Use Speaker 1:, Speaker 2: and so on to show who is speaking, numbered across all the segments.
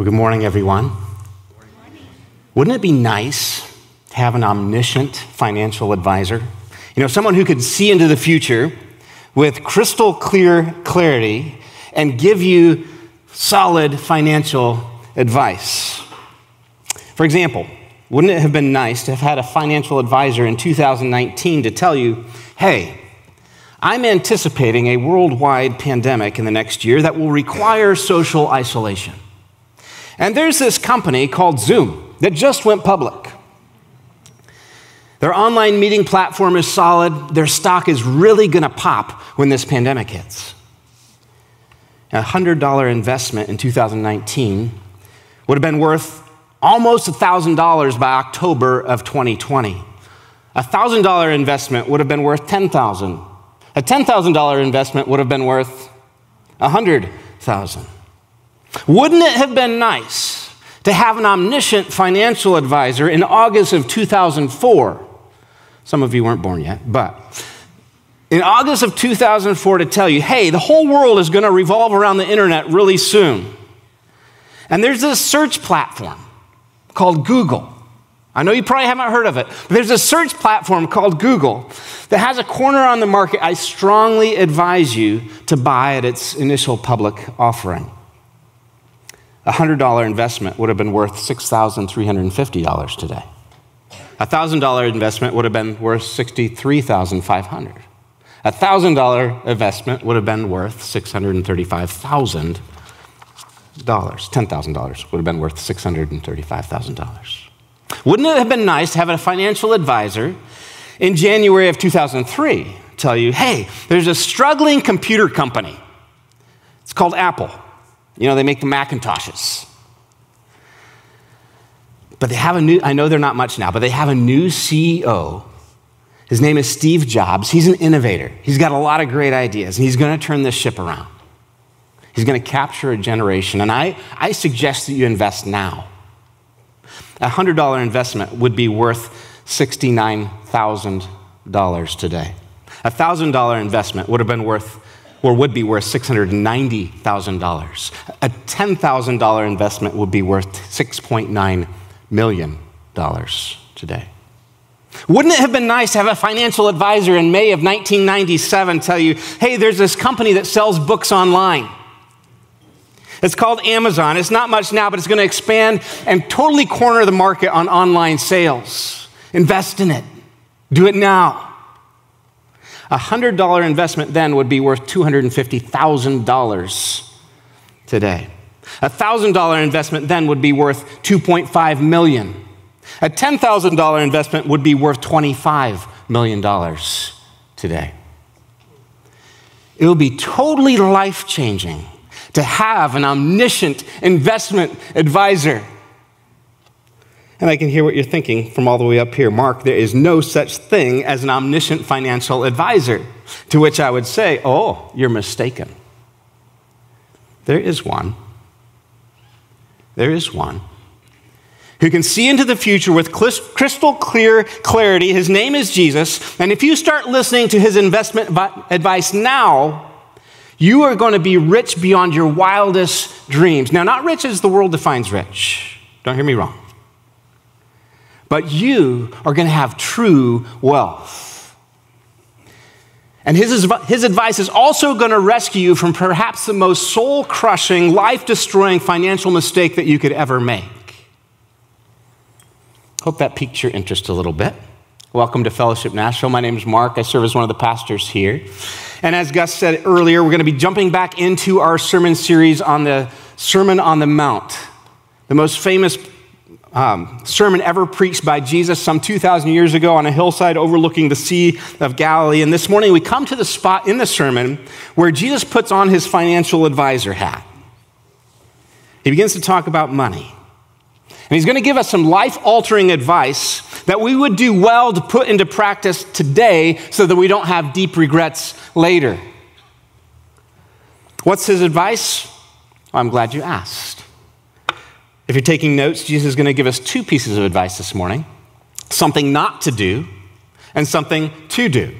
Speaker 1: Well, good morning, everyone. Wouldn't it be nice to have an omniscient financial advisor? You know, someone who could see into the future with crystal clear clarity and give you solid financial advice. For example, wouldn't it have been nice to have had a financial advisor in 2019 to tell you, hey, I'm anticipating a worldwide pandemic in the next year that will require social isolation. And there's this company called Zoom that just went public. Their online meeting platform is solid. Their stock is really going to pop when this pandemic hits. A $100 investment in 2019 would have been worth almost $1,000 by October of 2020. A $1,000 investment would have been worth 10,000. A $10,000 investment would have been worth 100,000. Wouldn't it have been nice to have an omniscient financial advisor in August of 2004? Some of you weren't born yet, but in August of 2004 to tell you, hey, the whole world is going to revolve around the internet really soon. And there's this search platform called Google. I know you probably haven't heard of it, but there's a search platform called Google that has a corner on the market I strongly advise you to buy at its initial public offering. A $100 investment would have been worth $6,350 today. A $1,000 investment would have been worth 63,500. A $1,000 investment would have been worth $635,000. $10,000 would have been worth $635,000. Wouldn't it have been nice to have a financial advisor in January of 2003 tell you, hey, there's a struggling computer company. It's called Apple. You know, they make the Macintoshes. But they have a new, I know they're not much now, but they have a new CEO. His name is Steve Jobs. He's an innovator. He's got a lot of great ideas, and he's going to turn this ship around. He's going to capture a generation. And I, I suggest that you invest now. A $100 investment would be worth $69,000 today. A $1,000 investment would have been worth or would be worth $690,000. A $10,000 investment would be worth $6.9 million today. Wouldn't it have been nice to have a financial advisor in May of 1997 tell you, hey, there's this company that sells books online? It's called Amazon. It's not much now, but it's going to expand and totally corner the market on online sales. Invest in it. Do it now. A $100 investment then would be worth $250,000 today. A $1,000 investment then would be worth 2.5 million. A $10,000 investment would be worth $25 million today. It will be totally life changing to have an omniscient investment advisor. And I can hear what you're thinking from all the way up here. Mark, there is no such thing as an omniscient financial advisor. To which I would say, oh, you're mistaken. There is one. There is one who can see into the future with crystal clear clarity. His name is Jesus. And if you start listening to his investment advice now, you are going to be rich beyond your wildest dreams. Now, not rich as the world defines rich. Don't hear me wrong. But you are going to have true wealth. And his, his advice is also going to rescue you from perhaps the most soul crushing, life destroying financial mistake that you could ever make. Hope that piqued your interest a little bit. Welcome to Fellowship Nashville. My name is Mark. I serve as one of the pastors here. And as Gus said earlier, we're going to be jumping back into our sermon series on the Sermon on the Mount, the most famous um, sermon ever preached by Jesus some 2,000 years ago on a hillside overlooking the Sea of Galilee. And this morning we come to the spot in the sermon where Jesus puts on his financial advisor hat. He begins to talk about money. And he's going to give us some life altering advice that we would do well to put into practice today so that we don't have deep regrets later. What's his advice? I'm glad you asked. If you're taking notes, Jesus is going to give us two pieces of advice this morning something not to do and something to do.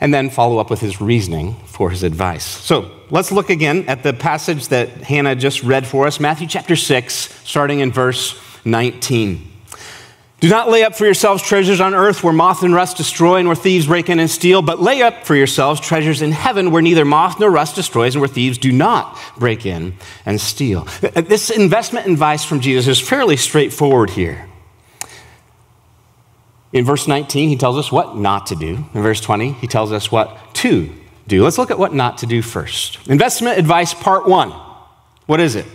Speaker 1: and then follow up with his reasoning for his advice. So let's look again at the passage that Hannah just read for us Matthew chapter 6, starting in verse 19. Do not lay up for yourselves treasures on earth where moth and rust destroy and where thieves break in and steal, but lay up for yourselves treasures in heaven where neither moth nor rust destroys and where thieves do not break in and steal. This investment advice from Jesus is fairly straightforward here. In verse 19, he tells us what not to do. In verse 20, he tells us what to do. Let's look at what not to do first. Investment advice, part one. What is it?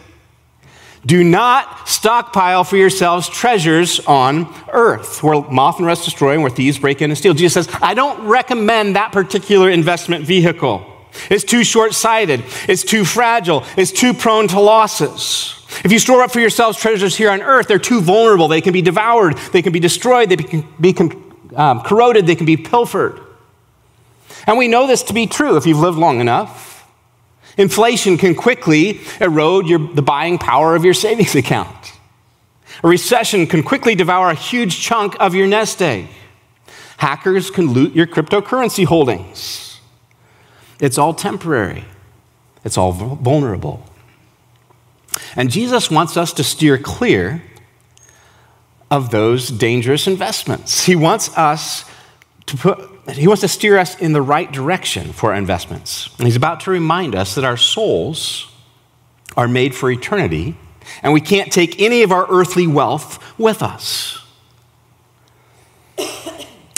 Speaker 1: Do not stockpile for yourselves treasures on earth, where moth and rust destroy and where thieves break in and steal. Jesus says, I don't recommend that particular investment vehicle. It's too short sighted, it's too fragile, it's too prone to losses. If you store up for yourselves treasures here on earth, they're too vulnerable. They can be devoured, they can be destroyed, they can be um, corroded, they can be pilfered. And we know this to be true if you've lived long enough. Inflation can quickly erode your, the buying power of your savings account. A recession can quickly devour a huge chunk of your nest egg. Hackers can loot your cryptocurrency holdings. It's all temporary, it's all vulnerable. And Jesus wants us to steer clear of those dangerous investments. He wants us to put he wants to steer us in the right direction for our investments. And he's about to remind us that our souls are made for eternity, and we can't take any of our earthly wealth with us.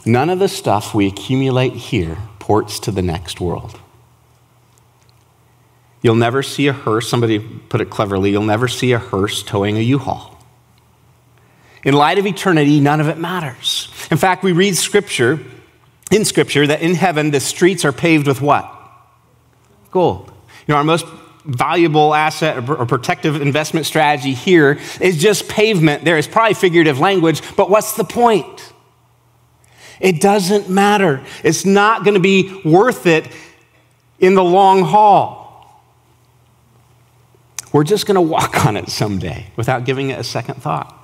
Speaker 1: None of the stuff we accumulate here ports to the next world. You'll never see a hearse, somebody put it cleverly, you'll never see a hearse towing a U Haul. In light of eternity, none of it matters. In fact, we read scripture in Scripture that in heaven the streets are paved with what? Gold. You know, our most valuable asset or protective investment strategy here is just pavement. There is probably figurative language, but what's the point? It doesn't matter. It's not going to be worth it in the long haul. We're just going to walk on it someday without giving it a second thought.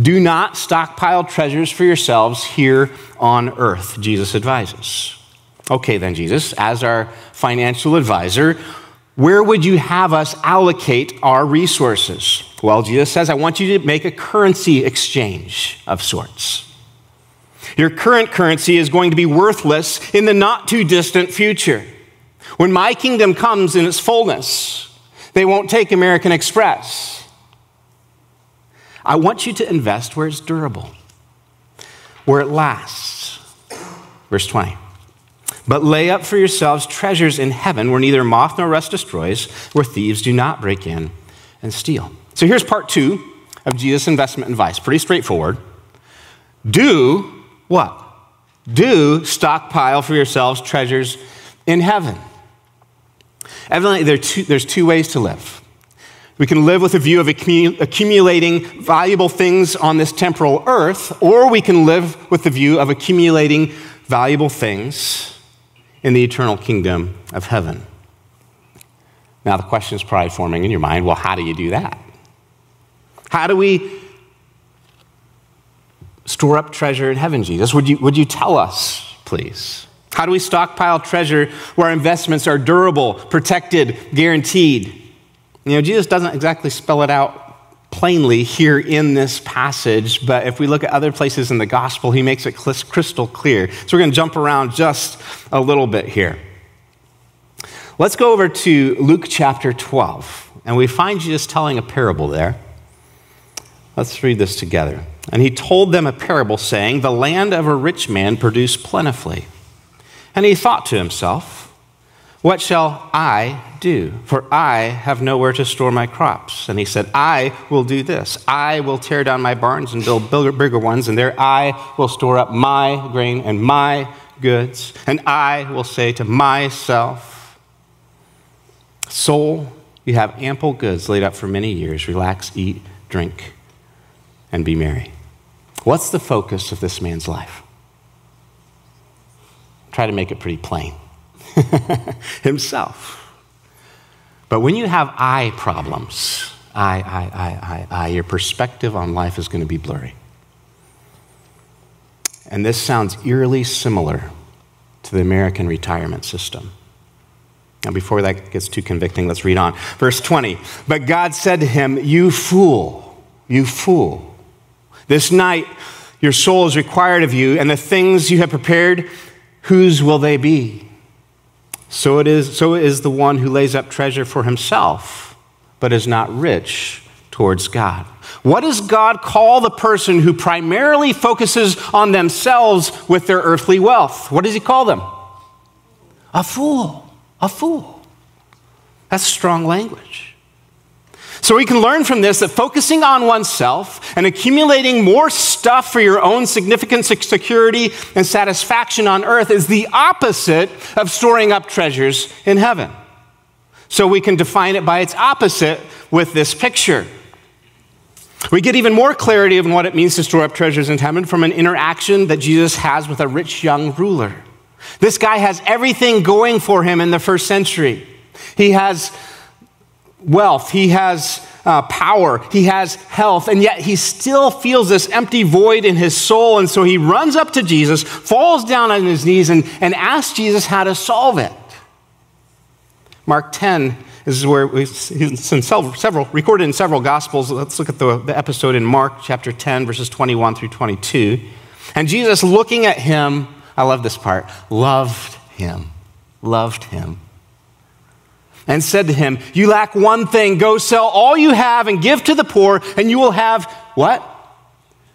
Speaker 1: Do not stockpile treasures for yourselves here on earth, Jesus advises. Okay, then, Jesus, as our financial advisor, where would you have us allocate our resources? Well, Jesus says, I want you to make a currency exchange of sorts. Your current currency is going to be worthless in the not too distant future. When my kingdom comes in its fullness, they won't take American Express. I want you to invest where it's durable, where it lasts. Verse 20. But lay up for yourselves treasures in heaven where neither moth nor rust destroys, where thieves do not break in and steal. So here's part two of Jesus' investment advice. Pretty straightforward. Do what? Do stockpile for yourselves treasures in heaven. Evidently, two, there's two ways to live. We can live with a view of accumulating valuable things on this temporal earth, or we can live with the view of accumulating valuable things in the eternal kingdom of heaven. Now, the question is probably forming in your mind well, how do you do that? How do we store up treasure in heaven, Jesus? Would you, would you tell us, please? How do we stockpile treasure where investments are durable, protected, guaranteed? You know, Jesus doesn't exactly spell it out plainly here in this passage, but if we look at other places in the gospel, he makes it crystal clear. So we're going to jump around just a little bit here. Let's go over to Luke chapter 12, and we find Jesus telling a parable there. Let's read this together. And he told them a parable, saying, The land of a rich man produced plentifully. And he thought to himself, what shall I do? For I have nowhere to store my crops. And he said, I will do this. I will tear down my barns and build bigger ones, and there I will store up my grain and my goods. And I will say to myself, Soul, you have ample goods laid up for many years. Relax, eat, drink, and be merry. What's the focus of this man's life? Try to make it pretty plain. himself. But when you have eye problems, I, I, I, I, I, your perspective on life is going to be blurry. And this sounds eerily similar to the American retirement system. Now, before that gets too convicting, let's read on. Verse 20. But God said to him, You fool, you fool. This night your soul is required of you, and the things you have prepared, whose will they be? So it is, so is the one who lays up treasure for himself, but is not rich towards God. What does God call the person who primarily focuses on themselves with their earthly wealth? What does he call them? A fool a fool. That's strong language. So we can learn from this that focusing on oneself and accumulating more stuff for your own significance, security and satisfaction on earth is the opposite of storing up treasures in heaven. So we can define it by its opposite with this picture. We get even more clarity of what it means to store up treasures in heaven from an interaction that Jesus has with a rich young ruler. This guy has everything going for him in the first century. He has wealth, he has uh, power, he has health, and yet he still feels this empty void in his soul. And so he runs up to Jesus, falls down on his knees, and, and asks Jesus how to solve it. Mark 10 is where it's in several, several, recorded in several gospels. Let's look at the, the episode in Mark chapter 10, verses 21 through 22. And Jesus, looking at him, I love this part, loved him, loved him, and said to him, You lack one thing. Go sell all you have and give to the poor, and you will have what?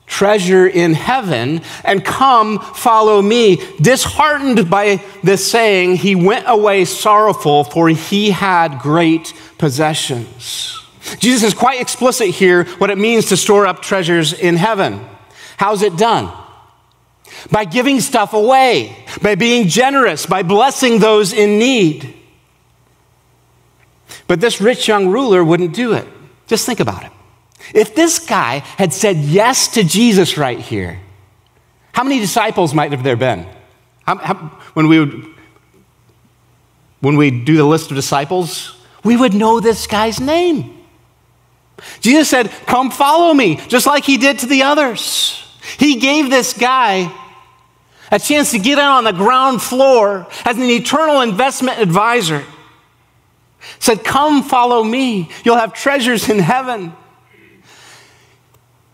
Speaker 1: Treasure in heaven, and come follow me. Disheartened by this saying, he went away sorrowful, for he had great possessions. Jesus is quite explicit here what it means to store up treasures in heaven. How's it done? by giving stuff away, by being generous, by blessing those in need. But this rich young ruler wouldn't do it. Just think about it. If this guy had said yes to Jesus right here, how many disciples might have there been? How, how, when, we would, when we do the list of disciples, we would know this guy's name. Jesus said, Come follow me, just like he did to the others. He gave this guy a chance to get in on the ground floor as an eternal investment advisor. Said, Come follow me. You'll have treasures in heaven.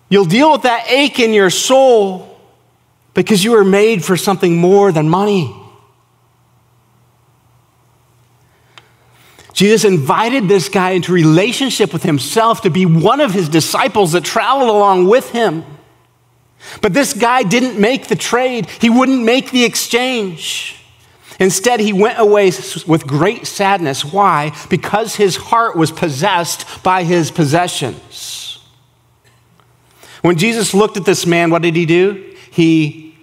Speaker 1: You'll deal with that ache in your soul because you were made for something more than money. Jesus invited this guy into relationship with himself to be one of his disciples that traveled along with him. But this guy didn't make the trade, he wouldn't make the exchange. Instead, he went away with great sadness. Why? Because his heart was possessed by his possessions. When Jesus looked at this man, what did he do? He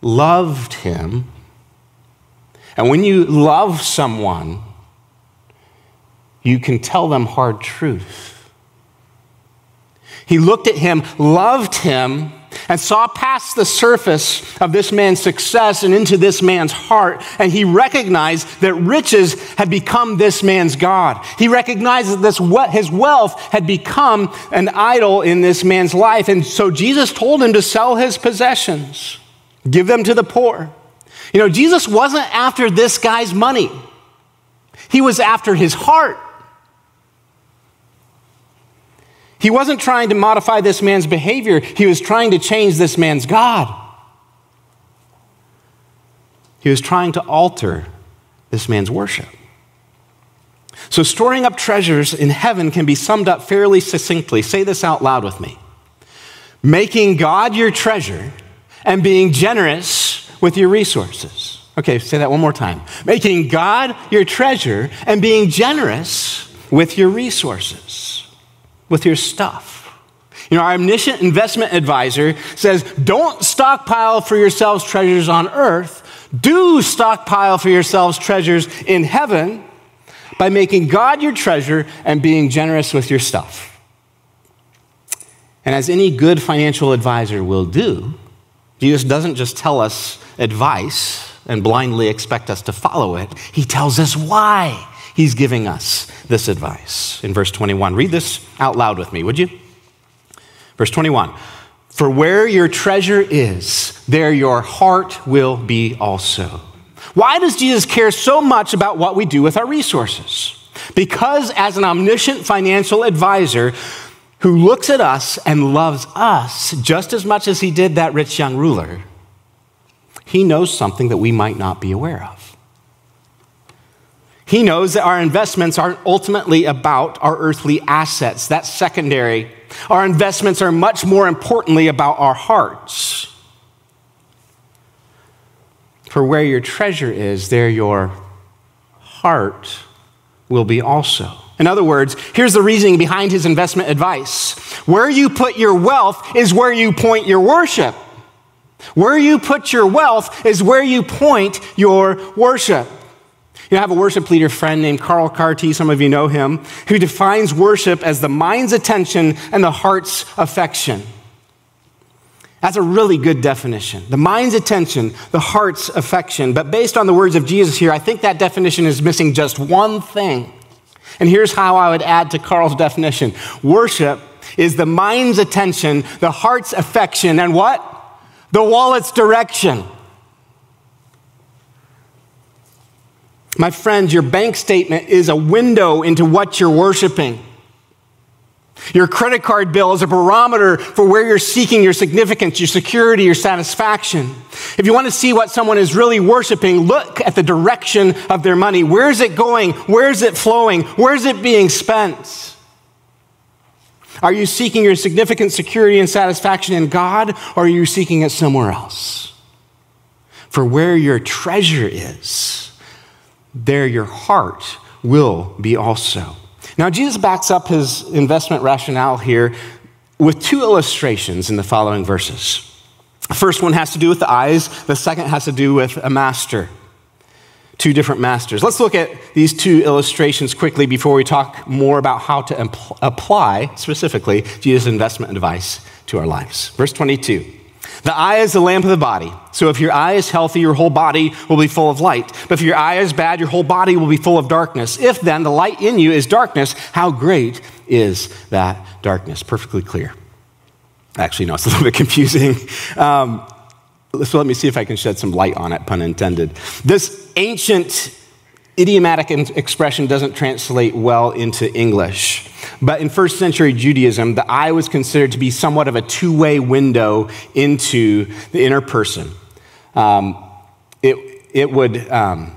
Speaker 1: loved him. And when you love someone, you can tell them hard truth. He looked at him, loved him, and saw past the surface of this man's success and into this man's heart. And he recognized that riches had become this man's God. He recognized that this, his wealth had become an idol in this man's life. And so Jesus told him to sell his possessions, give them to the poor. You know, Jesus wasn't after this guy's money, he was after his heart. He wasn't trying to modify this man's behavior, he was trying to change this man's God. He was trying to alter this man's worship. So, storing up treasures in heaven can be summed up fairly succinctly. Say this out loud with me making God your treasure and being generous with your resources. Okay, say that one more time. Making God your treasure and being generous with your resources with your stuff. You know, our omniscient investment advisor says, don't stockpile for yourselves treasures on earth. Do stockpile for yourselves treasures in heaven by making God your treasure and being generous with your stuff. And as any good financial advisor will do, Jesus doesn't just tell us advice and blindly expect us to follow it, he tells us why he's giving us this advice in verse 21. Read this out loud with me, would you? Verse 21 For where your treasure is, there your heart will be also. Why does Jesus care so much about what we do with our resources? Because as an omniscient financial advisor who looks at us and loves us just as much as he did that rich young ruler, he knows something that we might not be aware of. He knows that our investments aren't ultimately about our earthly assets. That's secondary. Our investments are much more importantly about our hearts. For where your treasure is, there your heart will be also. In other words, here's the reasoning behind his investment advice where you put your wealth is where you point your worship. Where you put your wealth is where you point your worship. You have a worship leader friend named Carl Cartee, some of you know him, who defines worship as the mind's attention and the heart's affection. That's a really good definition. The mind's attention, the heart's affection. But based on the words of Jesus here, I think that definition is missing just one thing. And here's how I would add to Carl's definition worship is the mind's attention, the heart's affection, and what? The wallet's direction. My friends, your bank statement is a window into what you're worshiping. Your credit card bill is a barometer for where you're seeking your significance, your security, your satisfaction. If you want to see what someone is really worshiping, look at the direction of their money. Where is it going? Where is it flowing? Where is it being spent? Are you seeking your significant security and satisfaction in God, or are you seeking it somewhere else? For where your treasure is, there your heart will be also. Now, Jesus backs up his investment rationale here with two illustrations in the following verses. The first one has to do with the eyes, the second has to do with a master. Two different masters. Let's look at these two illustrations quickly before we talk more about how to impl- apply specifically Jesus' investment advice to our lives. Verse 22. The eye is the lamp of the body. So if your eye is healthy, your whole body will be full of light. But if your eye is bad, your whole body will be full of darkness. If then the light in you is darkness, how great is that darkness? Perfectly clear. Actually, no, it's a little bit confusing. Um, so let me see if I can shed some light on it, pun intended. This ancient idiomatic expression doesn't translate well into English. But in first century Judaism, the eye was considered to be somewhat of a two way window into the inner person. Um, it, it would, um,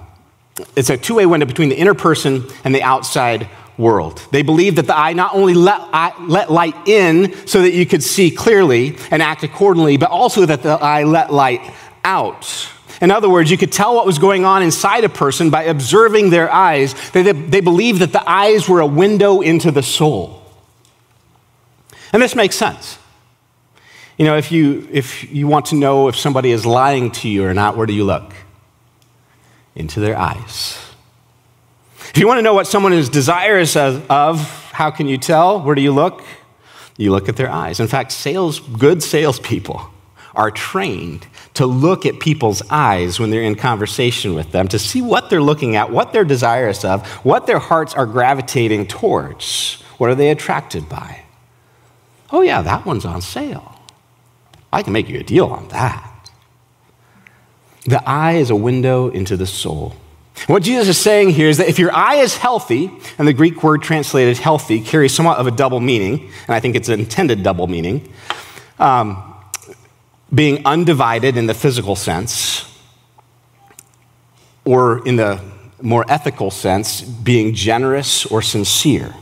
Speaker 1: it's a two way window between the inner person and the outside world. They believed that the eye not only let, let light in so that you could see clearly and act accordingly, but also that the eye let light out. In other words, you could tell what was going on inside a person by observing their eyes. They, they believed that the eyes were a window into the soul. And this makes sense. You know, if you, if you want to know if somebody is lying to you or not, where do you look? Into their eyes. If you want to know what someone is desirous of how can you tell? Where do you look? You look at their eyes. In fact, sales, good salespeople are trained to look at people's eyes when they're in conversation with them, to see what they're looking at, what they're desirous of, what their hearts are gravitating towards. What are they attracted by? Oh, yeah, that one's on sale. I can make you a deal on that. The eye is a window into the soul. What Jesus is saying here is that if your eye is healthy, and the Greek word translated healthy carries somewhat of a double meaning, and I think it's an intended double meaning. Um, being undivided in the physical sense, or in the more ethical sense, being generous or sincere.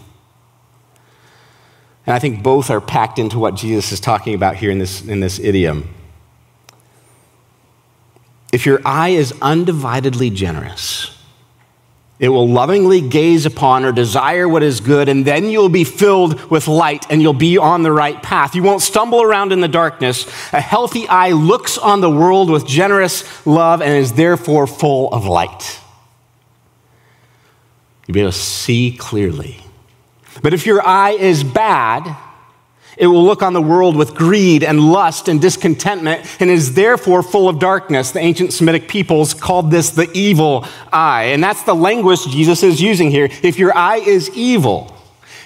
Speaker 1: And I think both are packed into what Jesus is talking about here in this, in this idiom. If your eye is undividedly generous, it will lovingly gaze upon or desire what is good, and then you'll be filled with light and you'll be on the right path. You won't stumble around in the darkness. A healthy eye looks on the world with generous love and is therefore full of light. You'll be able to see clearly. But if your eye is bad, it will look on the world with greed and lust and discontentment and is therefore full of darkness. The ancient Semitic peoples called this the evil eye. And that's the language Jesus is using here. If your eye is evil,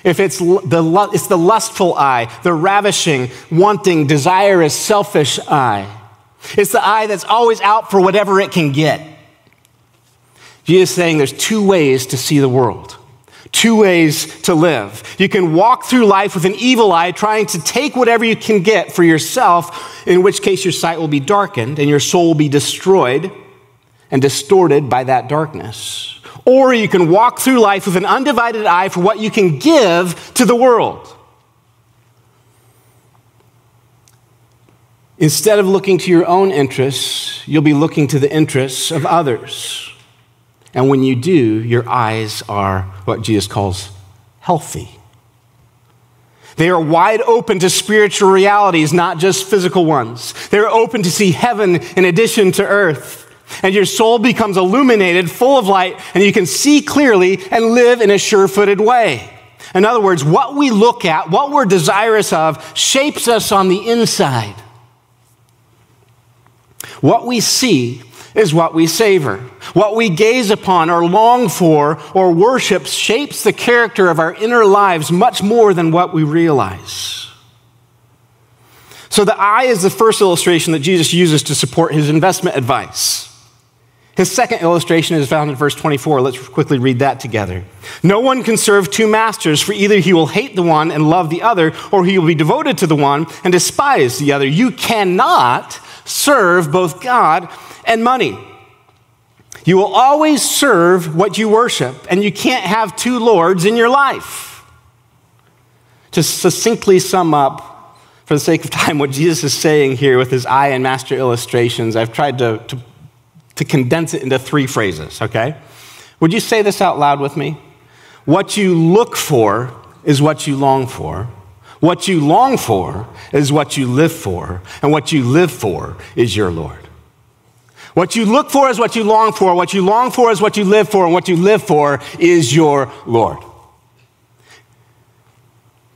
Speaker 1: if it's the, it's the lustful eye, the ravishing, wanting, desirous, selfish eye, it's the eye that's always out for whatever it can get. Jesus is saying there's two ways to see the world, two ways to live. You can walk through life with an evil eye, trying to take whatever you can get for yourself, in which case your sight will be darkened and your soul will be destroyed and distorted by that darkness. Or you can walk through life with an undivided eye for what you can give to the world. Instead of looking to your own interests, you'll be looking to the interests of others. And when you do, your eyes are what Jesus calls healthy. They are wide open to spiritual realities, not just physical ones. They're open to see heaven in addition to earth. And your soul becomes illuminated, full of light, and you can see clearly and live in a sure footed way. In other words, what we look at, what we're desirous of, shapes us on the inside. What we see is what we savor. What we gaze upon or long for or worship shapes the character of our inner lives much more than what we realize. So, the eye is the first illustration that Jesus uses to support his investment advice. His second illustration is found in verse 24. Let's quickly read that together. No one can serve two masters, for either he will hate the one and love the other, or he will be devoted to the one and despise the other. You cannot serve both God and money. You will always serve what you worship, and you can't have two lords in your life. To succinctly sum up, for the sake of time, what Jesus is saying here with his eye and master illustrations, I've tried to, to, to condense it into three phrases, okay? Would you say this out loud with me? What you look for is what you long for. What you long for is what you live for, and what you live for is your Lord. What you look for is what you long for, what you long for is what you live for, and what you live for is your Lord.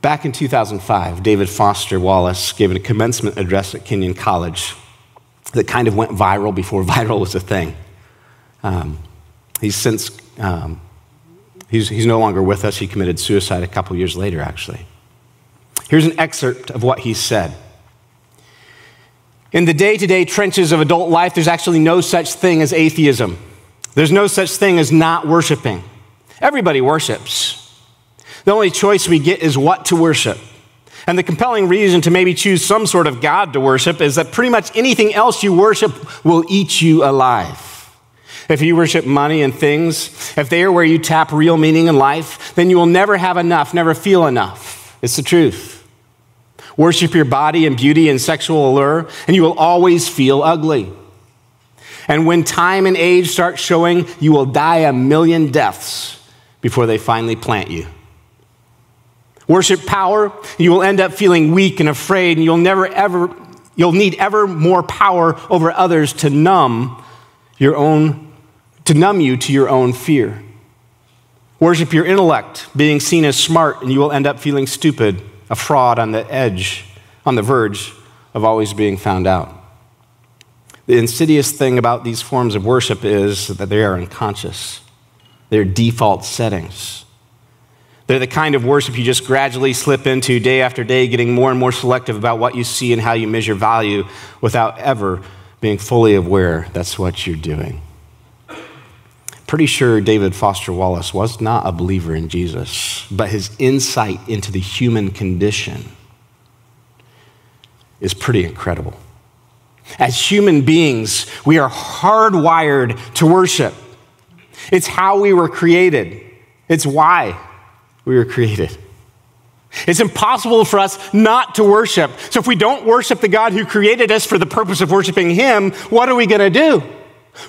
Speaker 1: Back in 2005, David Foster Wallace gave a commencement address at Kenyon College that kind of went viral before viral was a thing. Um, he's since, um, he's, he's no longer with us. He committed suicide a couple years later, actually. Here's an excerpt of what he said. In the day to day trenches of adult life, there's actually no such thing as atheism. There's no such thing as not worshiping. Everybody worships. The only choice we get is what to worship. And the compelling reason to maybe choose some sort of God to worship is that pretty much anything else you worship will eat you alive. If you worship money and things, if they are where you tap real meaning in life, then you will never have enough, never feel enough. It's the truth. Worship your body and beauty and sexual allure, and you will always feel ugly. And when time and age start showing, you will die a million deaths before they finally plant you. Worship power, you will end up feeling weak and afraid, and you'll never ever, you'll need ever more power over others to numb your own, to numb you to your own fear. Worship your intellect, being seen as smart, and you will end up feeling stupid a fraud on the edge, on the verge of always being found out. The insidious thing about these forms of worship is that they are unconscious. They're default settings. They're the kind of worship you just gradually slip into day after day, getting more and more selective about what you see and how you measure value without ever being fully aware that's what you're doing. Pretty sure David Foster Wallace was not a believer in Jesus, but his insight into the human condition is pretty incredible. As human beings, we are hardwired to worship. It's how we were created, it's why we were created. It's impossible for us not to worship. So, if we don't worship the God who created us for the purpose of worshiping Him, what are we going to do?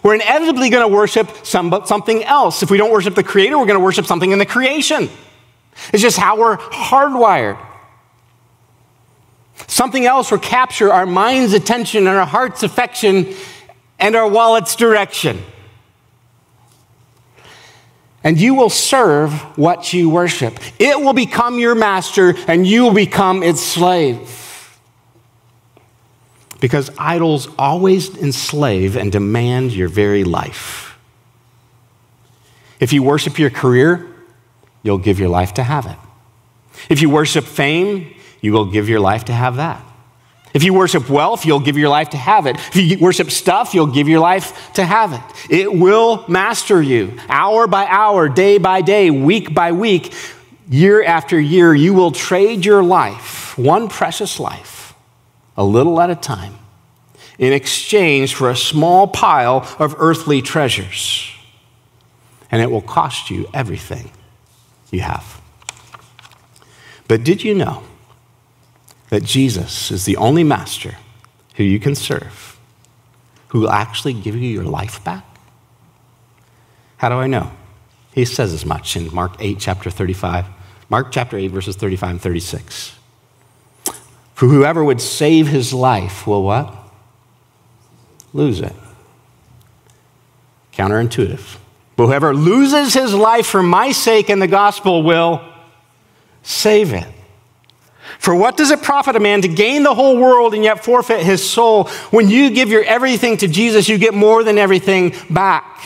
Speaker 1: We're inevitably going to worship some, something else. If we don't worship the Creator, we're going to worship something in the creation. It's just how we're hardwired. Something else will capture our mind's attention and our heart's affection and our wallet's direction. And you will serve what you worship. It will become your master, and you will become its slave because idols always enslave and demand your very life. If you worship your career, you'll give your life to have it. If you worship fame, you will give your life to have that. If you worship wealth, you'll give your life to have it. If you worship stuff, you'll give your life to have it. It will master you hour by hour, day by day, week by week, year after year. You will trade your life, one precious life, a little at a time, in exchange for a small pile of earthly treasures. And it will cost you everything you have. But did you know? that Jesus is the only master who you can serve who will actually give you your life back? How do I know? He says as much in Mark 8, chapter 35. Mark chapter 8, verses 35 and 36. For whoever would save his life will what? Lose it. Counterintuitive. But whoever loses his life for my sake and the gospel will save it. For what does it profit a man to gain the whole world and yet forfeit his soul? When you give your everything to Jesus, you get more than everything back.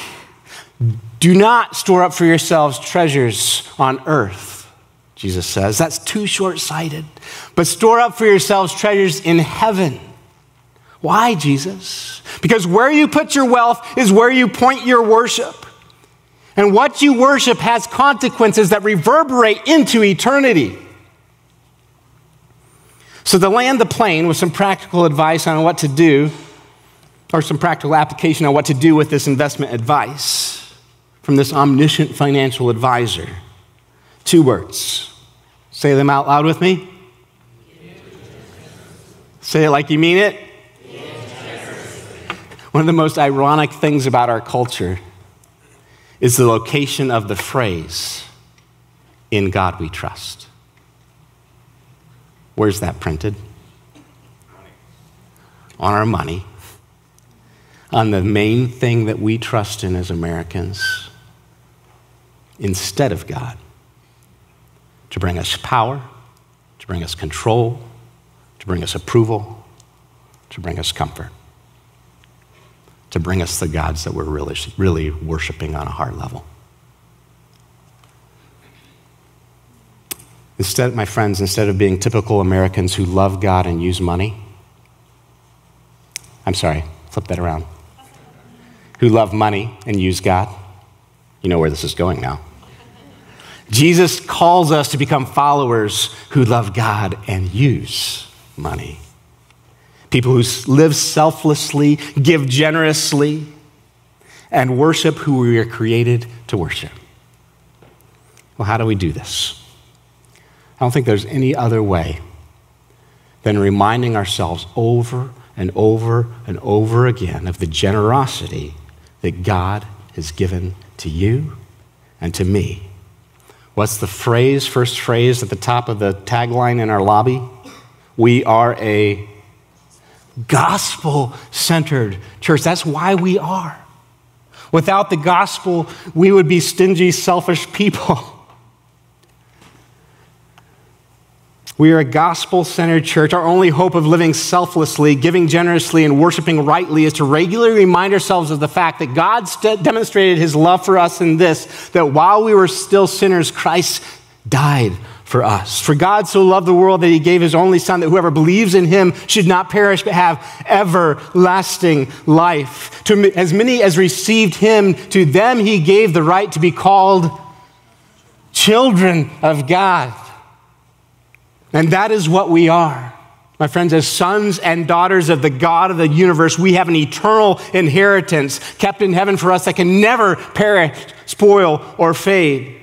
Speaker 1: Do not store up for yourselves treasures on earth, Jesus says. That's too short sighted. But store up for yourselves treasures in heaven. Why, Jesus? Because where you put your wealth is where you point your worship. And what you worship has consequences that reverberate into eternity. So, to land the plane with some practical advice on what to do, or some practical application on what to do with this investment advice from this omniscient financial advisor. Two words. Say them out loud with me. Say it like you mean it. One of the most ironic things about our culture is the location of the phrase, in God we trust. Where's that printed? On our money. On the main thing that we trust in as Americans instead of God to bring us power, to bring us control, to bring us approval, to bring us comfort, to bring us the gods that we're really, really worshiping on a heart level. Instead, my friends, instead of being typical Americans who love God and use money, I'm sorry, flip that around. Who love money and use God. You know where this is going now. Jesus calls us to become followers who love God and use money. People who live selflessly, give generously, and worship who we are created to worship. Well, how do we do this? I don't think there's any other way than reminding ourselves over and over and over again of the generosity that God has given to you and to me. What's the phrase, first phrase at the top of the tagline in our lobby? We are a gospel centered church. That's why we are. Without the gospel, we would be stingy, selfish people. We are a gospel centered church. Our only hope of living selflessly, giving generously, and worshiping rightly is to regularly remind ourselves of the fact that God st- demonstrated his love for us in this that while we were still sinners, Christ died for us. For God so loved the world that he gave his only Son, that whoever believes in him should not perish but have everlasting life. To as many as received him, to them he gave the right to be called children of God. And that is what we are. My friends, as sons and daughters of the God of the universe, we have an eternal inheritance kept in heaven for us that can never perish, spoil, or fade.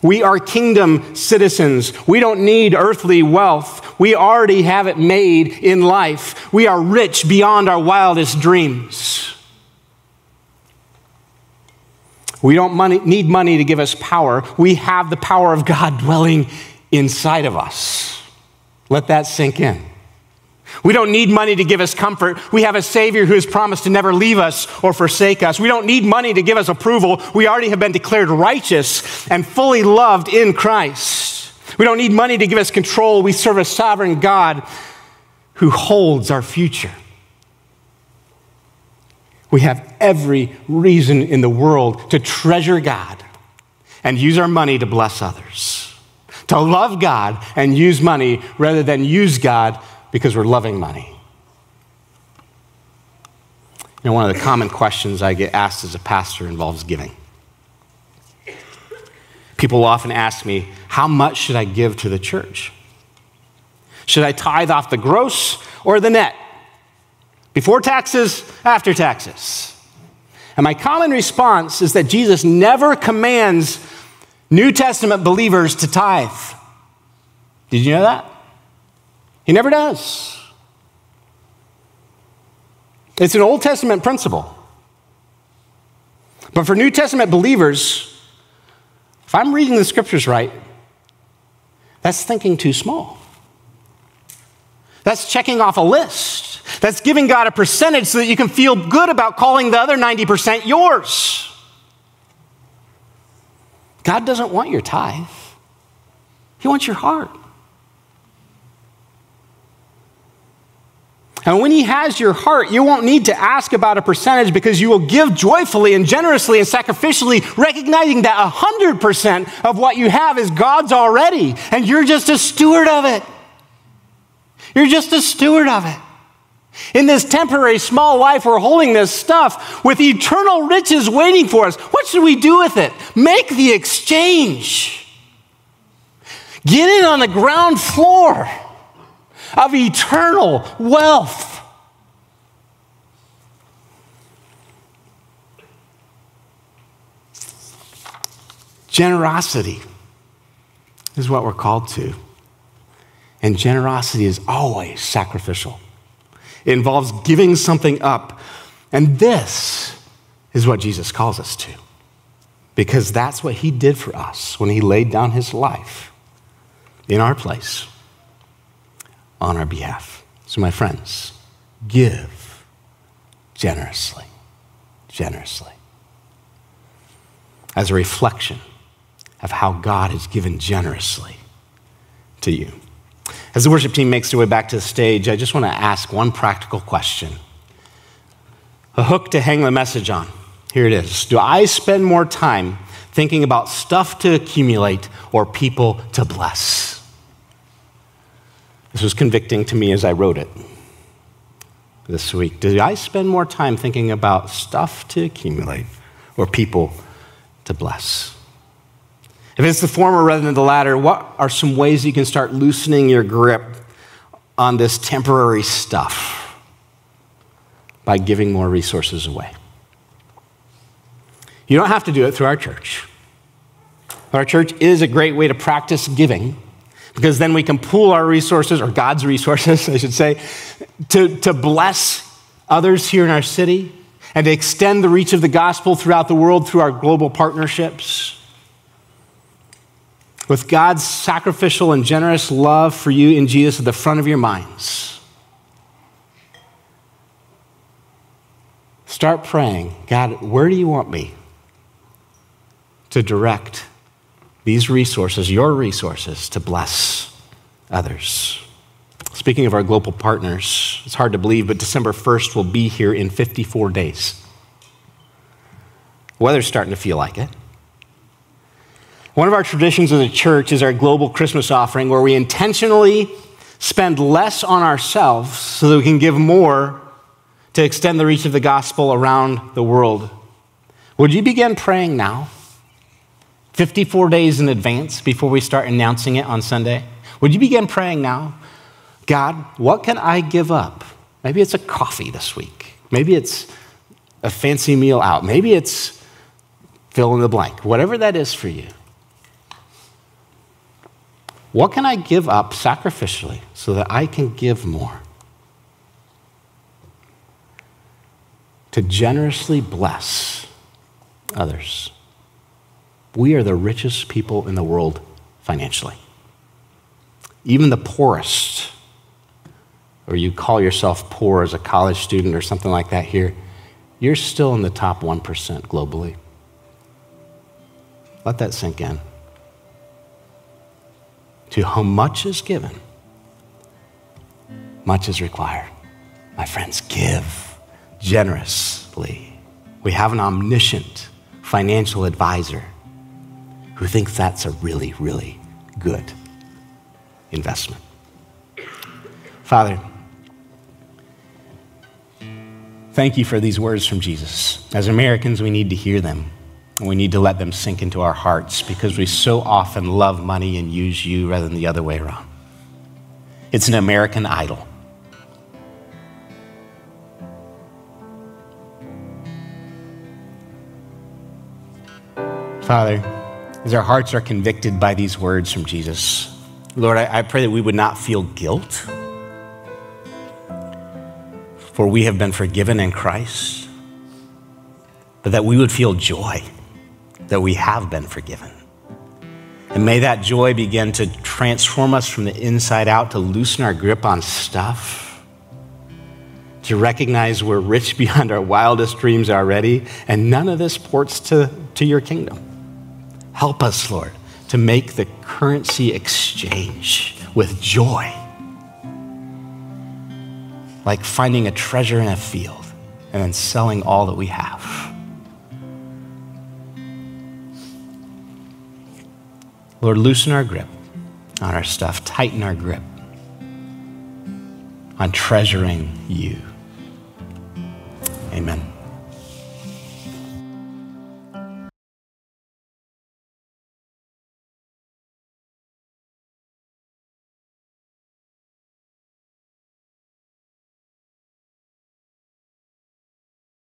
Speaker 1: We are kingdom citizens. We don't need earthly wealth. We already have it made in life. We are rich beyond our wildest dreams. We don't money, need money to give us power. We have the power of God dwelling inside of us. Let that sink in. We don't need money to give us comfort. We have a Savior who has promised to never leave us or forsake us. We don't need money to give us approval. We already have been declared righteous and fully loved in Christ. We don't need money to give us control. We serve a sovereign God who holds our future. We have every reason in the world to treasure God and use our money to bless others to love God and use money rather than use God because we're loving money. You know, one of the common questions I get asked as a pastor involves giving. People often ask me, How much should I give to the church? Should I tithe off the gross or the net? Before taxes, after taxes? And my common response is that Jesus never commands New Testament believers to tithe. Did you know that? He never does. It's an Old Testament principle. But for New Testament believers, if I'm reading the scriptures right, that's thinking too small. That's checking off a list. That's giving God a percentage so that you can feel good about calling the other 90% yours. God doesn't want your tithe, He wants your heart. And when He has your heart, you won't need to ask about a percentage because you will give joyfully and generously and sacrificially, recognizing that 100% of what you have is God's already, and you're just a steward of it. You're just a steward of it. In this temporary small life, we're holding this stuff with eternal riches waiting for us. What should we do with it? Make the exchange. Get in on the ground floor of eternal wealth. Generosity is what we're called to. And generosity is always sacrificial. It involves giving something up. And this is what Jesus calls us to. Because that's what he did for us when he laid down his life in our place on our behalf. So, my friends, give generously, generously, as a reflection of how God has given generously to you. As the worship team makes their way back to the stage, I just want to ask one practical question a hook to hang the message on. Here it is Do I spend more time thinking about stuff to accumulate or people to bless? This was convicting to me as I wrote it this week. Do I spend more time thinking about stuff to accumulate or people to bless? If it's the former rather than the latter, what are some ways you can start loosening your grip on this temporary stuff by giving more resources away? You don't have to do it through our church. Our church is a great way to practice giving because then we can pool our resources, or God's resources, I should say, to, to bless others here in our city and to extend the reach of the gospel throughout the world through our global partnerships. With God's sacrificial and generous love for you in Jesus at the front of your minds. Start praying God, where do you want me to direct these resources, your resources, to bless others. Speaking of our global partners, it's hard to believe, but December 1st will be here in 54 days. weather's starting to feel like it. One of our traditions as a church is our global Christmas offering, where we intentionally spend less on ourselves so that we can give more to extend the reach of the gospel around the world. Would you begin praying now? 54 days in advance before we start announcing it on Sunday? Would you begin praying now? God, what can I give up? Maybe it's a coffee this week. Maybe it's a fancy meal out. Maybe it's fill in the blank. Whatever that is for you. What can I give up sacrificially so that I can give more? To generously bless others we are the richest people in the world financially. Even the poorest, or you call yourself poor as a college student or something like that here, you're still in the top 1% globally. Let that sink in. To whom much is given, much is required. My friends, give generously. We have an omniscient financial advisor who thinks that's a really, really good investment. Father, thank you for these words from Jesus. As Americans, we need to hear them. And we need to let them sink into our hearts because we so often love money and use you rather than the other way around. It's an American idol. Father, as our hearts are convicted by these words from Jesus, Lord, I, I, pray that we would not feel guilt, for we have been forgiven in Christ, but that we would feel joy that we have been forgiven. And may that joy begin to transform us from the inside out, to loosen our grip on stuff, to recognize we're rich beyond our wildest dreams already, and none of this ports to, to your kingdom. Help us, Lord, to make the currency exchange with joy, like finding a treasure in a field and then selling all that we have. Lord, loosen our grip on our stuff, tighten our grip on treasuring you. Amen.